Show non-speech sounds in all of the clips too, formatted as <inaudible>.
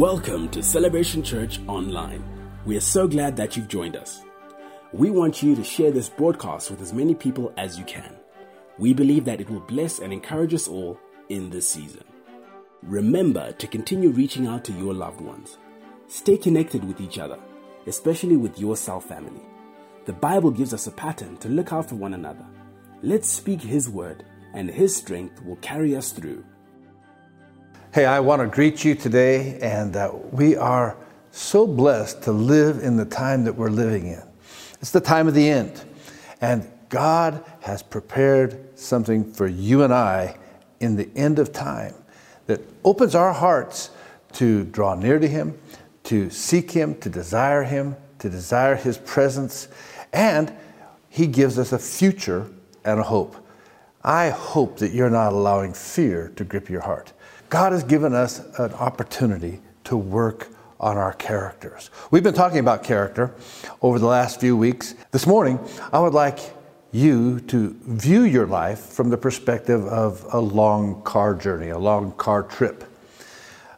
Welcome to Celebration Church Online. We are so glad that you've joined us. We want you to share this broadcast with as many people as you can. We believe that it will bless and encourage us all in this season. Remember to continue reaching out to your loved ones. Stay connected with each other, especially with your self family. The Bible gives us a pattern to look out for one another. Let's speak His word, and His strength will carry us through. Hey, I want to greet you today, and uh, we are so blessed to live in the time that we're living in. It's the time of the end, and God has prepared something for you and I in the end of time that opens our hearts to draw near to Him, to seek Him, to desire Him, to desire His presence, and He gives us a future and a hope. I hope that you're not allowing fear to grip your heart. God has given us an opportunity to work on our characters. We've been talking about character over the last few weeks. This morning, I would like you to view your life from the perspective of a long car journey, a long car trip.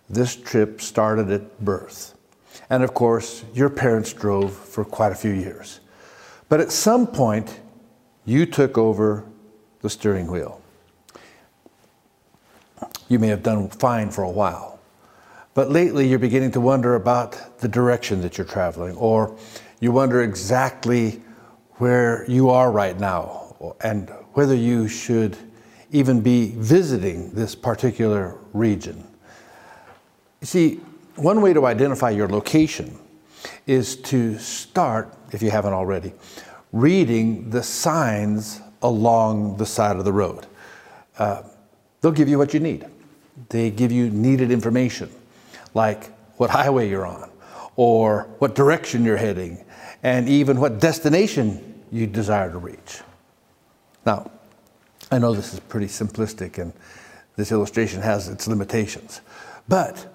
This trip started at birth. And of course, your parents drove for quite a few years. But at some point, you took over the steering wheel. You may have done fine for a while. But lately, you're beginning to wonder about the direction that you're traveling, or you wonder exactly where you are right now and whether you should even be visiting this particular region. You see, one way to identify your location is to start, if you haven't already, reading the signs along the side of the road. Uh, they'll give you what you need. They give you needed information, like what highway you're on, or what direction you're heading, and even what destination you desire to reach. Now, I know this is pretty simplistic and this illustration has its limitations, but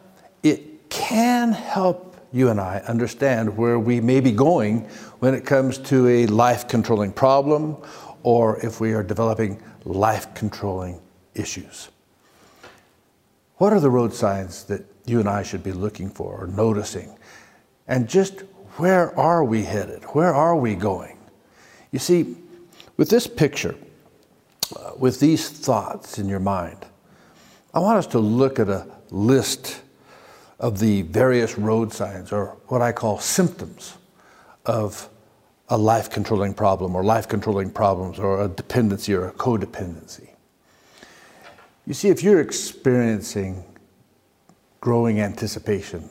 it can help you and I understand where we may be going when it comes to a life controlling problem or if we are developing life controlling issues. What are the road signs that you and I should be looking for or noticing? And just where are we headed? Where are we going? You see, with this picture, uh, with these thoughts in your mind, I want us to look at a list of the various road signs, or what I call symptoms, of a life controlling problem, or life controlling problems, or a dependency or a codependency. You see, if you're experiencing growing anticipation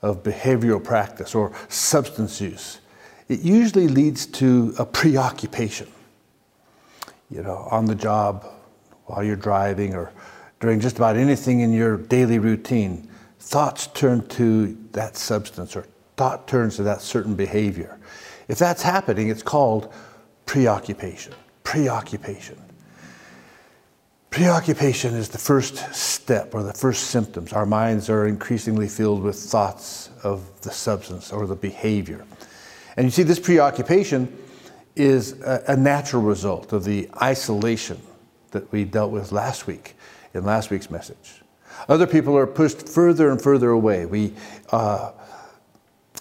of behavioral practice or substance use, it usually leads to a preoccupation. You know, on the job, while you're driving, or doing just about anything in your daily routine, thoughts turn to that substance or thought turns to that certain behavior. If that's happening, it's called preoccupation. Preoccupation. Preoccupation is the first step or the first symptoms. Our minds are increasingly filled with thoughts of the substance or the behavior. And you see, this preoccupation is a, a natural result of the isolation that we dealt with last week in last week's message. Other people are pushed further and further away. We, uh,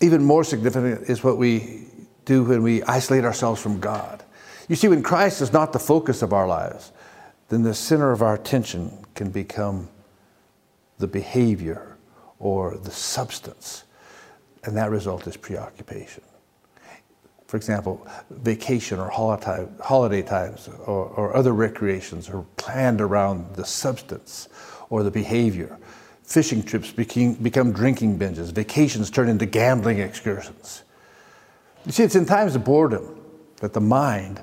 even more significant is what we do when we isolate ourselves from God. You see, when Christ is not the focus of our lives, then the center of our attention can become the behavior or the substance. And that result is preoccupation. For example, vacation or holiday times or, or other recreations are planned around the substance or the behavior. Fishing trips became, become drinking binges. Vacations turn into gambling excursions. You see, it's in times of boredom that the mind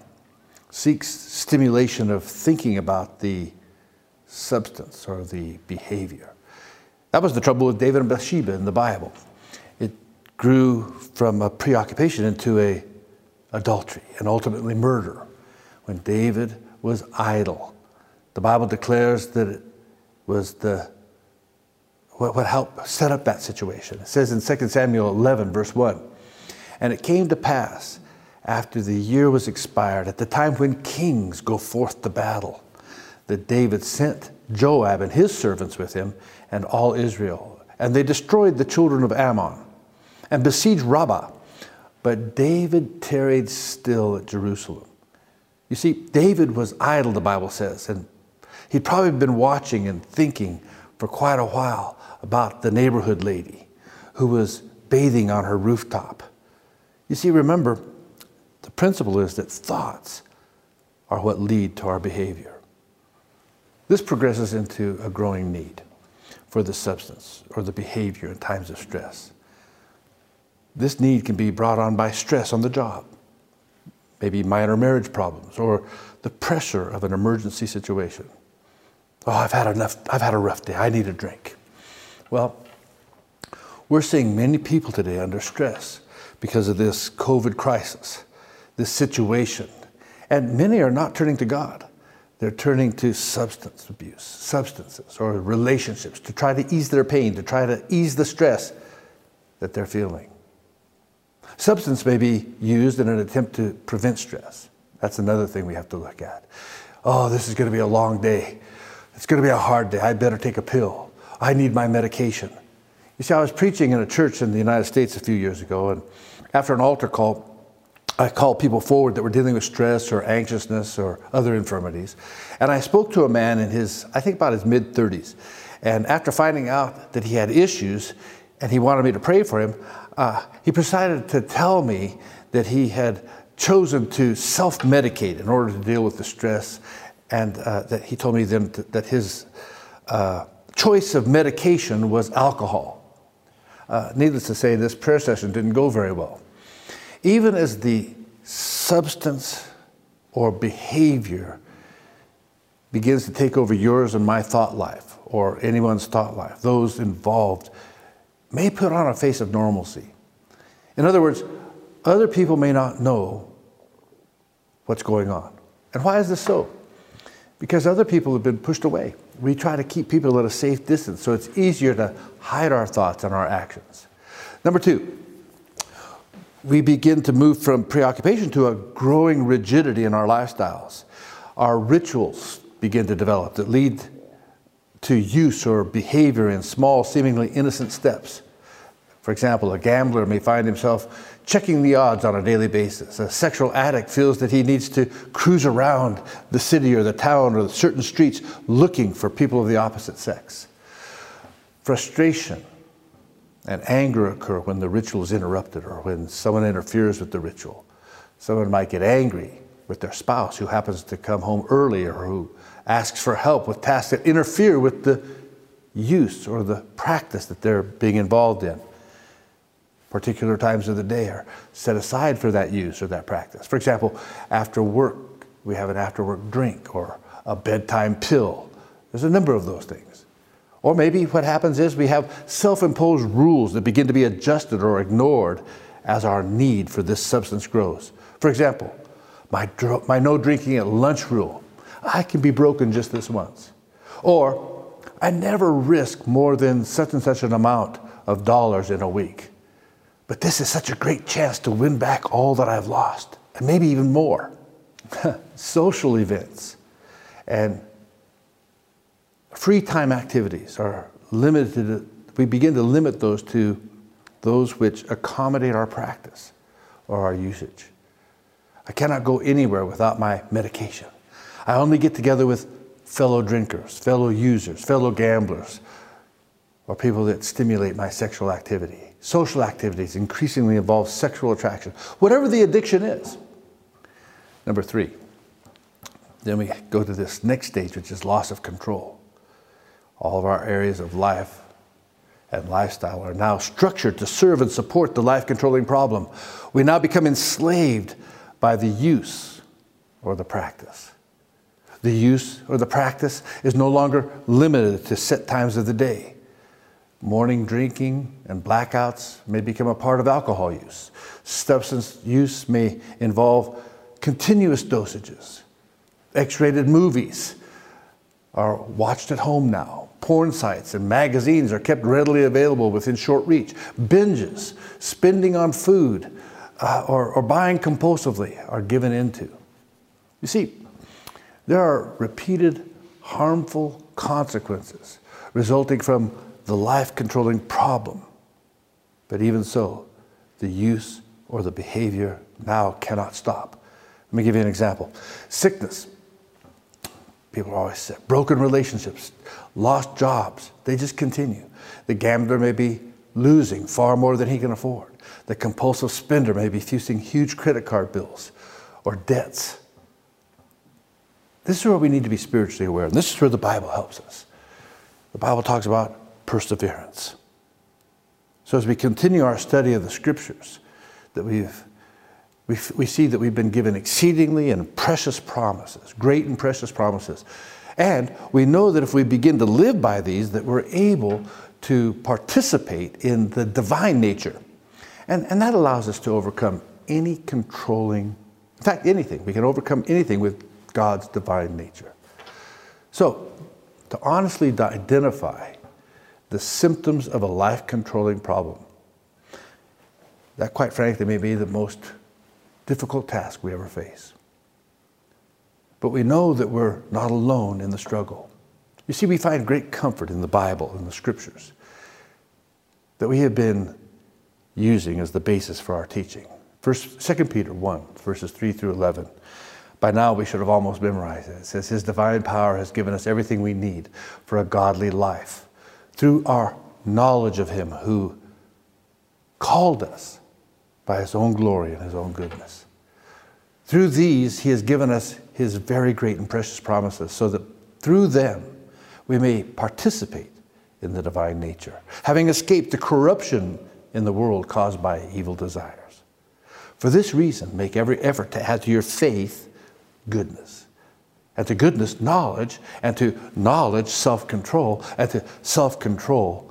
seeks stimulation of thinking about the substance or the behavior. That was the trouble with David and Bathsheba in the Bible. It grew from a preoccupation into a adultery and ultimately murder when David was idle. The Bible declares that it was the what, what helped set up that situation. It says in 2 Samuel 11, verse 1, and it came to pass after the year was expired, at the time when kings go forth to battle, that David sent Joab and his servants with him and all Israel and they destroyed the children of Ammon and besieged Rabbah. But David tarried still at Jerusalem. You see, David was idle, the Bible says, and he'd probably been watching and thinking for quite a while about the neighborhood lady who was bathing on her rooftop. You see, remember, the principle is that thoughts are what lead to our behavior. This progresses into a growing need for the substance or the behavior in times of stress. This need can be brought on by stress on the job, maybe minor marriage problems, or the pressure of an emergency situation. Oh, I've had enough, I've had a rough day, I need a drink. Well, we're seeing many people today under stress because of this COVID crisis, this situation. And many are not turning to God. They're turning to substance abuse, substances, or relationships to try to ease their pain, to try to ease the stress that they're feeling. Substance may be used in an attempt to prevent stress. That's another thing we have to look at. Oh, this is going to be a long day. It's going to be a hard day. I better take a pill. I need my medication. You see, I was preaching in a church in the United States a few years ago, and after an altar call, I called people forward that were dealing with stress or anxiousness or other infirmities. And I spoke to a man in his, I think about his mid 30s. And after finding out that he had issues and he wanted me to pray for him, uh, he decided to tell me that he had chosen to self medicate in order to deal with the stress. And uh, that he told me then that his uh, choice of medication was alcohol. Uh, needless to say, this prayer session didn't go very well. Even as the substance or behavior begins to take over yours and my thought life, or anyone's thought life, those involved may put on a face of normalcy. In other words, other people may not know what's going on. And why is this so? Because other people have been pushed away. We try to keep people at a safe distance, so it's easier to hide our thoughts and our actions. Number two, we begin to move from preoccupation to a growing rigidity in our lifestyles. Our rituals begin to develop that lead to use or behavior in small, seemingly innocent steps. For example, a gambler may find himself checking the odds on a daily basis. A sexual addict feels that he needs to cruise around the city or the town or certain streets looking for people of the opposite sex. Frustration and anger occur when the ritual is interrupted or when someone interferes with the ritual. Someone might get angry with their spouse who happens to come home early or who asks for help with tasks that interfere with the use or the practice that they're being involved in. Particular times of the day are set aside for that use or that practice. For example, after work, we have an after work drink or a bedtime pill. There's a number of those things. Or maybe what happens is we have self imposed rules that begin to be adjusted or ignored as our need for this substance grows. For example, my, my no drinking at lunch rule. I can be broken just this once. Or, I never risk more than such and such an amount of dollars in a week. But this is such a great chance to win back all that I've lost, and maybe even more. <laughs> Social events and Free time activities are limited, we begin to limit those to those which accommodate our practice or our usage. I cannot go anywhere without my medication. I only get together with fellow drinkers, fellow users, fellow gamblers, or people that stimulate my sexual activity. Social activities increasingly involve sexual attraction, whatever the addiction is. Number three, then we go to this next stage, which is loss of control all of our areas of life and lifestyle are now structured to serve and support the life controlling problem. We now become enslaved by the use or the practice. The use or the practice is no longer limited to set times of the day. Morning drinking and blackouts may become a part of alcohol use. Substance use may involve continuous dosages. X rated movies are watched at home now porn sites and magazines are kept readily available within short reach. Binges, spending on food, uh, or, or buying compulsively are given into. You see, there are repeated harmful consequences resulting from the life controlling problem. But even so, the use or the behavior now cannot stop. Let me give you an example sickness. People always sick. Broken relationships, lost jobs, they just continue. The gambler may be losing far more than he can afford. The compulsive spender may be fusing huge credit card bills or debts. This is where we need to be spiritually aware, and this is where the Bible helps us. The Bible talks about perseverance. So as we continue our study of the scriptures, that we've we, we see that we've been given exceedingly and precious promises, great and precious promises. And we know that if we begin to live by these, that we're able to participate in the divine nature. And, and that allows us to overcome any controlling, in fact, anything. We can overcome anything with God's divine nature. So, to honestly identify the symptoms of a life controlling problem, that quite frankly may be the most difficult task we ever face. But we know that we're not alone in the struggle. You see, we find great comfort in the Bible, in the scriptures, that we have been using as the basis for our teaching. First, 2 Peter 1, verses 3 through 11. By now, we should have almost memorized it. It says, His divine power has given us everything we need for a godly life through our knowledge of Him who called us by His own glory and His own goodness. Through these, He has given us His very great and precious promises, so that through them we may participate in the divine nature, having escaped the corruption in the world caused by evil desires. For this reason, make every effort to add to your faith goodness, and to goodness, knowledge, and to knowledge, self control, and to self control,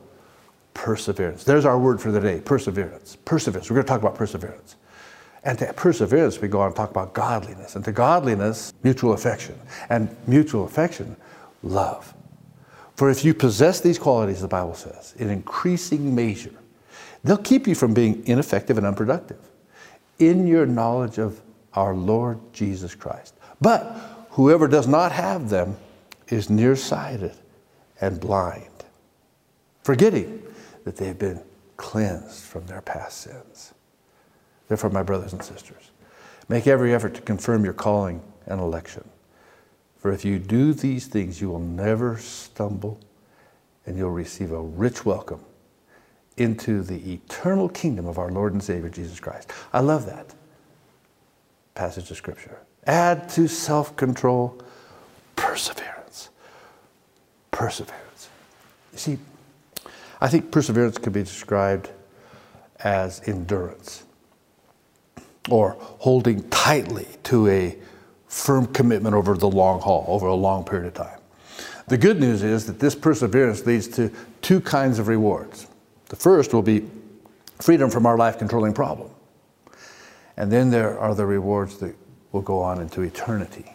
perseverance. There's our word for the day perseverance. Perseverance. We're going to talk about perseverance. And to perseverance, we go on and talk about godliness. And to godliness, mutual affection. And mutual affection, love. For if you possess these qualities, the Bible says, in increasing measure, they'll keep you from being ineffective and unproductive in your knowledge of our Lord Jesus Christ. But whoever does not have them is nearsighted and blind, forgetting that they've been cleansed from their past sins. Therefore, my brothers and sisters, make every effort to confirm your calling and election. For if you do these things, you will never stumble and you'll receive a rich welcome into the eternal kingdom of our Lord and Savior Jesus Christ. I love that passage of Scripture. Add to self control perseverance. Perseverance. You see, I think perseverance could be described as endurance or holding tightly to a firm commitment over the long haul, over a long period of time. The good news is that this perseverance leads to two kinds of rewards. The first will be freedom from our life controlling problem. And then there are the rewards that will go on into eternity.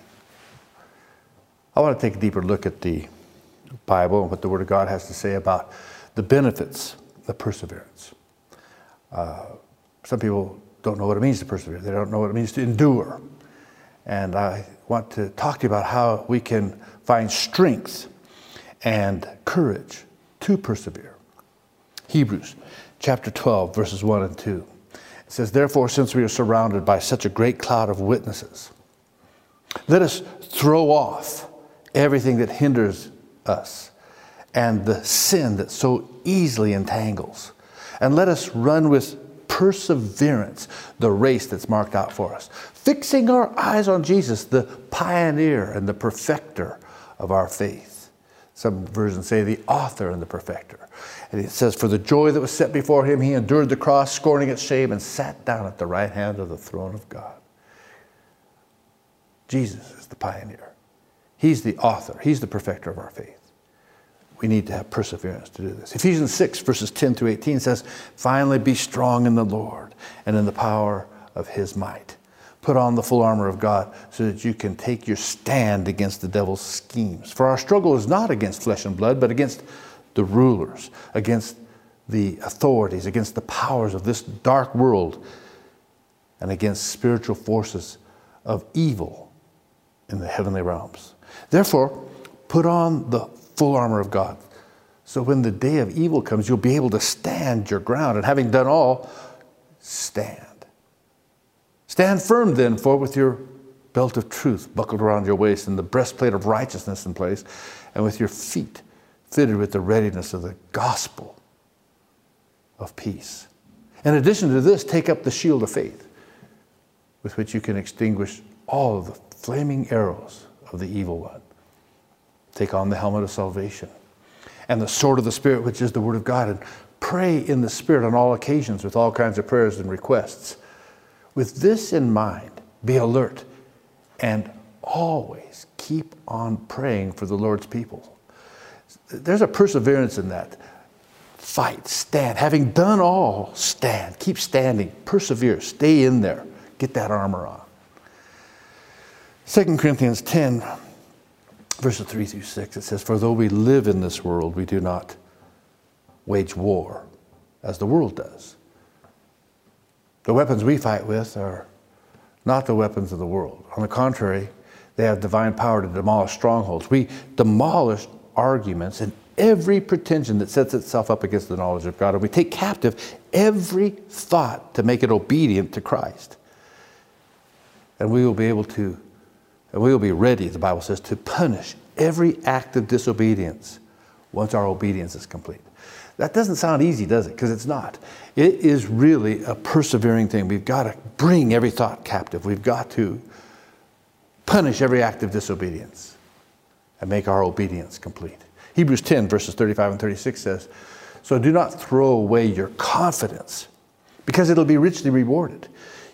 I want to take a deeper look at the Bible and what the Word of God has to say about the benefits of perseverance. Uh, some people don't know what it means to persevere, they don't know what it means to endure. And I want to talk to you about how we can find strength and courage to persevere. Hebrews chapter 12, verses 1 and 2. It says, Therefore, since we are surrounded by such a great cloud of witnesses, let us throw off everything that hinders us and the sin that so easily entangles. And let us run with perseverance the race that's marked out for us, fixing our eyes on Jesus, the pioneer and the perfecter of our faith. Some versions say the author and the perfecter. And it says, For the joy that was set before him, he endured the cross, scorning its shame, and sat down at the right hand of the throne of God. Jesus is the pioneer. He's the author, he's the perfecter of our faith we need to have perseverance to do this. Ephesians 6, verses 10 through 18 says, Finally, be strong in the Lord and in the power of his might. Put on the full armor of God so that you can take your stand against the devil's schemes. For our struggle is not against flesh and blood, but against the rulers, against the authorities, against the powers of this dark world, and against spiritual forces of evil in the heavenly realms. Therefore, put on the full armor of God So when the day of evil comes, you'll be able to stand your ground. And having done all, stand. Stand firm then, for with your belt of truth buckled around your waist and the breastplate of righteousness in place, and with your feet fitted with the readiness of the gospel of peace. In addition to this, take up the shield of faith with which you can extinguish all the flaming arrows of the evil one. Take on the helmet of salvation and the sword of the Spirit, which is the Word of God, and pray in the Spirit on all occasions with all kinds of prayers and requests. With this in mind, be alert and always keep on praying for the Lord's people. There's a perseverance in that. Fight, stand. Having done all, stand. Keep standing. Persevere. Stay in there. Get that armor on. 2 Corinthians 10, verses 3 through 6, it says, For though we live in this world, we do not wage war as the world does. The weapons we fight with are not the weapons of the world. On the contrary, they have divine power to demolish strongholds. We demolish arguments and every pretension that sets itself up against the knowledge of God. And we take captive every thought to make it obedient to Christ. And we will be able to, we will be ready, the Bible says, to punish every act of disobedience once our obedience is complete. That doesn't sound easy, does it? Because it's not. It is really a persevering thing. We've got to bring every thought captive. We've got to punish every act of disobedience and make our obedience complete. Hebrews 10, verses 35 and 36 says, So do not throw away your confidence because it'll be richly rewarded.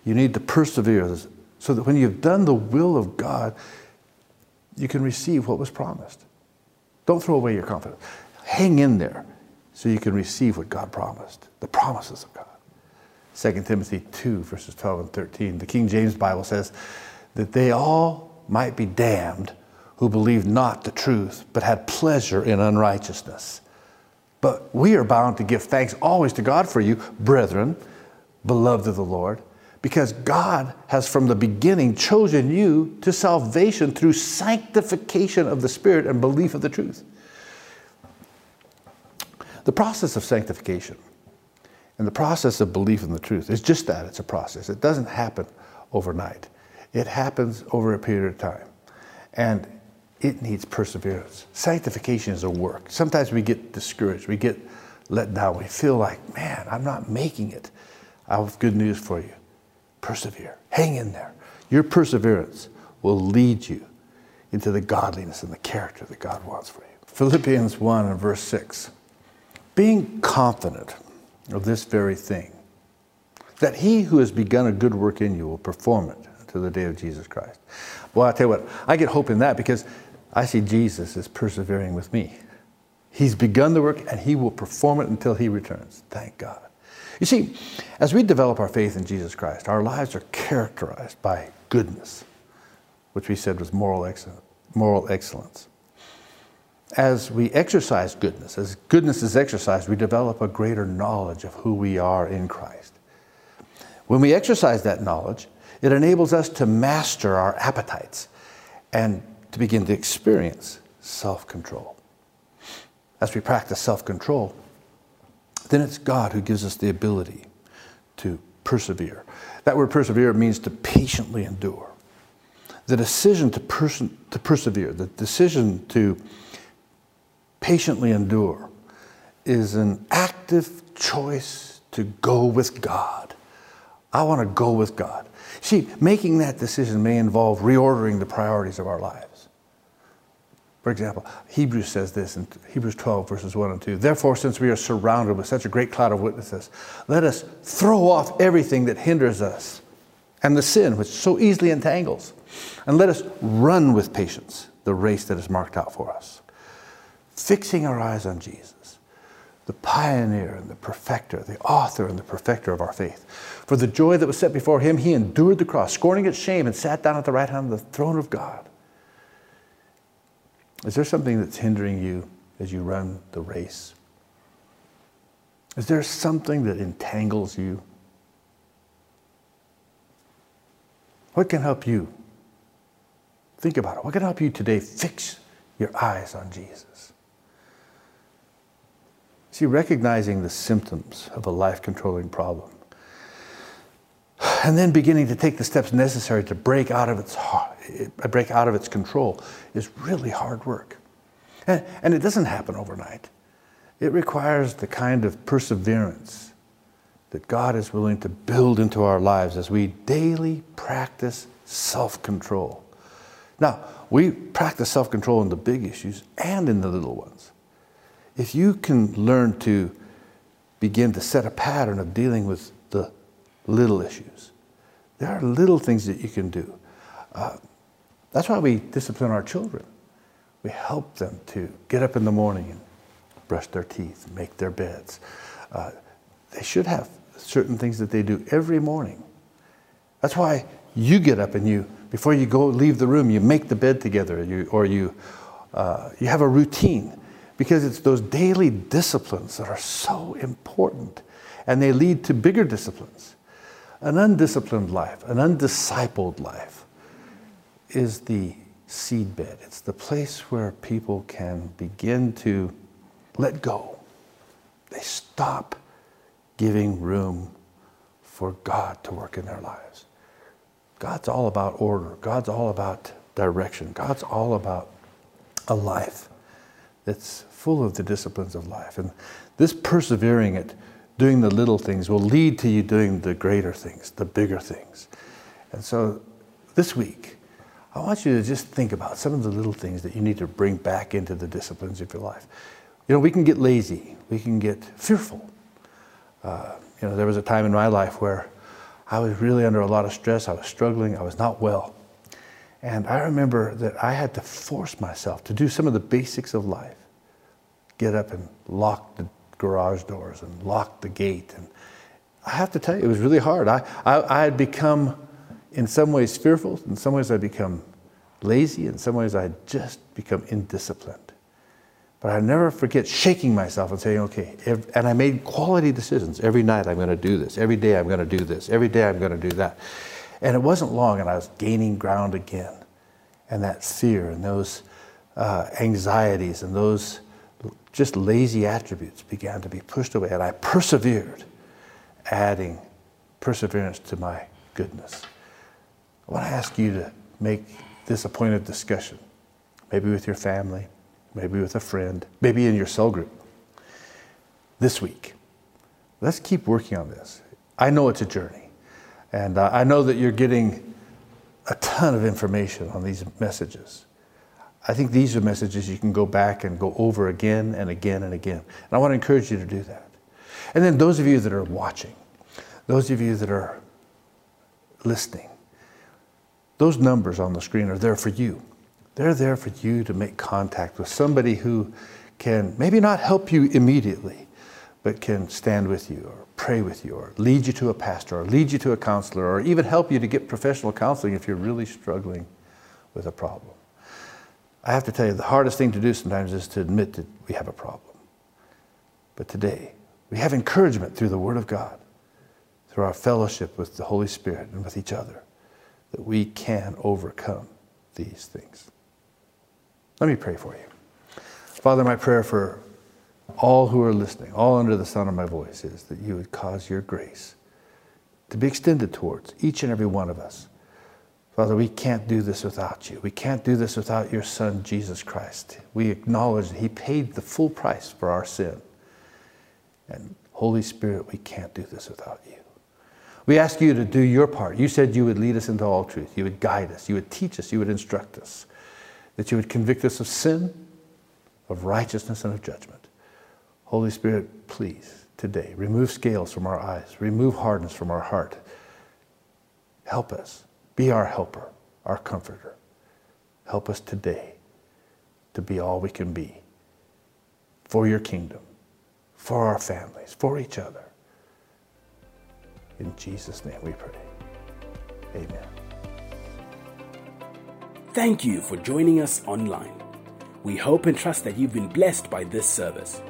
You need to persevere so that when you've done the will of God, you can receive what was promised. Don't throw away your confidence. Hang in there so you can receive what God promised, the promises of God. 2 Timothy 2, verses 12 and 13. The King James Bible says that they all might be damned who believed not the truth, but had pleasure in unrighteousness. But we are bound to give thanks always to God for you, brethren, beloved of the Lord, because God has from the beginning chosen you to salvation through sanctification of the Spirit and belief of the truth. The process of sanctification and the process of belief in the truth is just that it's a process. It doesn't happen overnight, it happens over a period of time. And it needs perseverance. Sanctification is a work. Sometimes we get discouraged, we get let down, we feel like, man, I'm not making it. I have good news for you persevere. Hang in there. Your perseverance will lead you into the godliness and the character that God wants for you. Philippians 1 and verse 6. Being confident of this very thing, that he who has begun a good work in you will perform it to the day of Jesus Christ. Well, I tell you what, I get hope in that because I see Jesus as persevering with me. He's begun the work and he will perform it until he returns. Thank God. You see, as we develop our faith in Jesus Christ, our lives are characterized by goodness, which we said was moral, excellence, moral excellence. As we exercise goodness, as goodness is exercised, we develop a greater knowledge of who we are in Christ. When we exercise that knowledge, it enables us to master our appetites and to begin to experience self control. As we practice self control, then it's God who gives us the ability to persevere. That word persevere means to patiently endure. The decision to, person, to persevere, the decision to patiently endure, is an active choice to go with God. I want to go with God. See, making that decision may involve reordering the priorities of our lives. For example, Hebrews says this in Hebrews 12, verses 1 and 2. Therefore, since we are surrounded with such a great cloud of witnesses, let us throw off everything that hinders us and the sin which so easily entangles, and let us run with patience the race that is marked out for us, fixing our eyes on Jesus, the pioneer and the perfecter, the author and the perfecter of our faith. For the joy that was set before him, he endured the cross, scorning its shame, and sat down at the right hand of the throne of God. Is there something that's hindering you as you run the race? Is there something that entangles you? What can help you? Think about it. What can help you today fix your eyes on Jesus? See, recognizing the symptoms of a life controlling problem and then beginning to take the steps necessary to break out of its break out of its control is really hard work. And, and it doesn't happen overnight. It requires the kind of perseverance that God is willing to build into our lives as we daily practice self control. Now, we practice self control in the big issues and in the little ones. If you can learn to begin to set a pattern of dealing with the little issues, there are little things that you can do. Uh, that's why we discipline our children. We help them to get up in the morning and brush their teeth, make their beds. Uh, they should have certain things that they do every morning. That's why you get up and you, before you go leave the room, you make the bed together, you, or you, uh, you have a routine, because it's those daily disciplines that are so important, and they lead to bigger disciplines. An undisciplined life, an undiscipled life, is the seedbed. It's the place where people can begin to let go. They stop giving room for God to work in their lives. God's all about order. God's all about direction. God's all about a life that's full of the disciplines of life. And this persevering at doing the little things will lead to you doing the greater things, the bigger things. And so this week, I want you to just think about some of the little things that you need to bring back into the disciplines of your life. You know, we can get lazy, we can get fearful. Uh, you know, there was a time in my life where I was really under a lot of stress, I was struggling, I was not well. And I remember that I had to force myself to do some of the basics of life get up and lock the garage doors and lock the gate. And I have to tell you, it was really hard. I, I, I had become, in some ways, fearful. In some ways, I'd become lazy. In some ways, I had just become indisciplined. But I never forget shaking myself and saying, okay, and I made quality decisions. Every night I'm going to do this. Every day I'm going to do this. Every day I'm going to do that. And it wasn't long, and I was gaining ground again. And that fear and those uh, anxieties and those just lazy attributes began to be pushed away. And I persevered, adding perseverance to my goodness. I want to ask you to make this a point of discussion, maybe with your family maybe with a friend, maybe in your cell group this week. Let's keep working on this. I know it's a journey, and uh, I know that you're getting a ton of information on these messages. I think these are messages you can go back and go over again and again and again. And I want to encourage you to do that. And then those of you that are watching, those of you that are listening, those numbers on the screen are there for you. They're there for you to make contact with somebody who can maybe not help you immediately, but can stand with you or pray with you or lead you to a pastor or lead you to a counselor or even help you to get professional counseling if you're really struggling with a problem. I have to tell you, the hardest thing to do sometimes is to admit that we have a problem. But today, we have encouragement through the Word of God, through our fellowship with the Holy Spirit and with each other, that we can overcome these things. Let me pray for you. Father, my prayer for all who are listening, all under the sound of my voice, is that you would cause your grace to be extended towards each and every one of us. Father, we can't do this without you. We can't do this without your Son, Jesus Christ. We acknowledge that He paid the full price for our sin. And Holy Spirit, we can't do this without you. We ask you to do your part. You said you would lead us into all truth. You would guide us. You would teach us. You would instruct us that you would convict us of sin, of righteousness, and of judgment. Holy Spirit, please, today, remove scales from our eyes, remove hardness from our heart. Help us. Be our helper, our comforter. Help us today to be all we can be for your kingdom, for our families, for each other. In Jesus' name we pray. Amen. Thank you for joining us online. We hope and trust that you've been blessed by this service.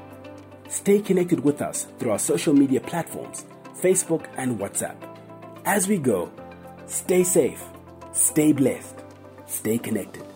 Stay connected with us through our social media platforms, Facebook and WhatsApp. As we go, stay safe, stay blessed, stay connected.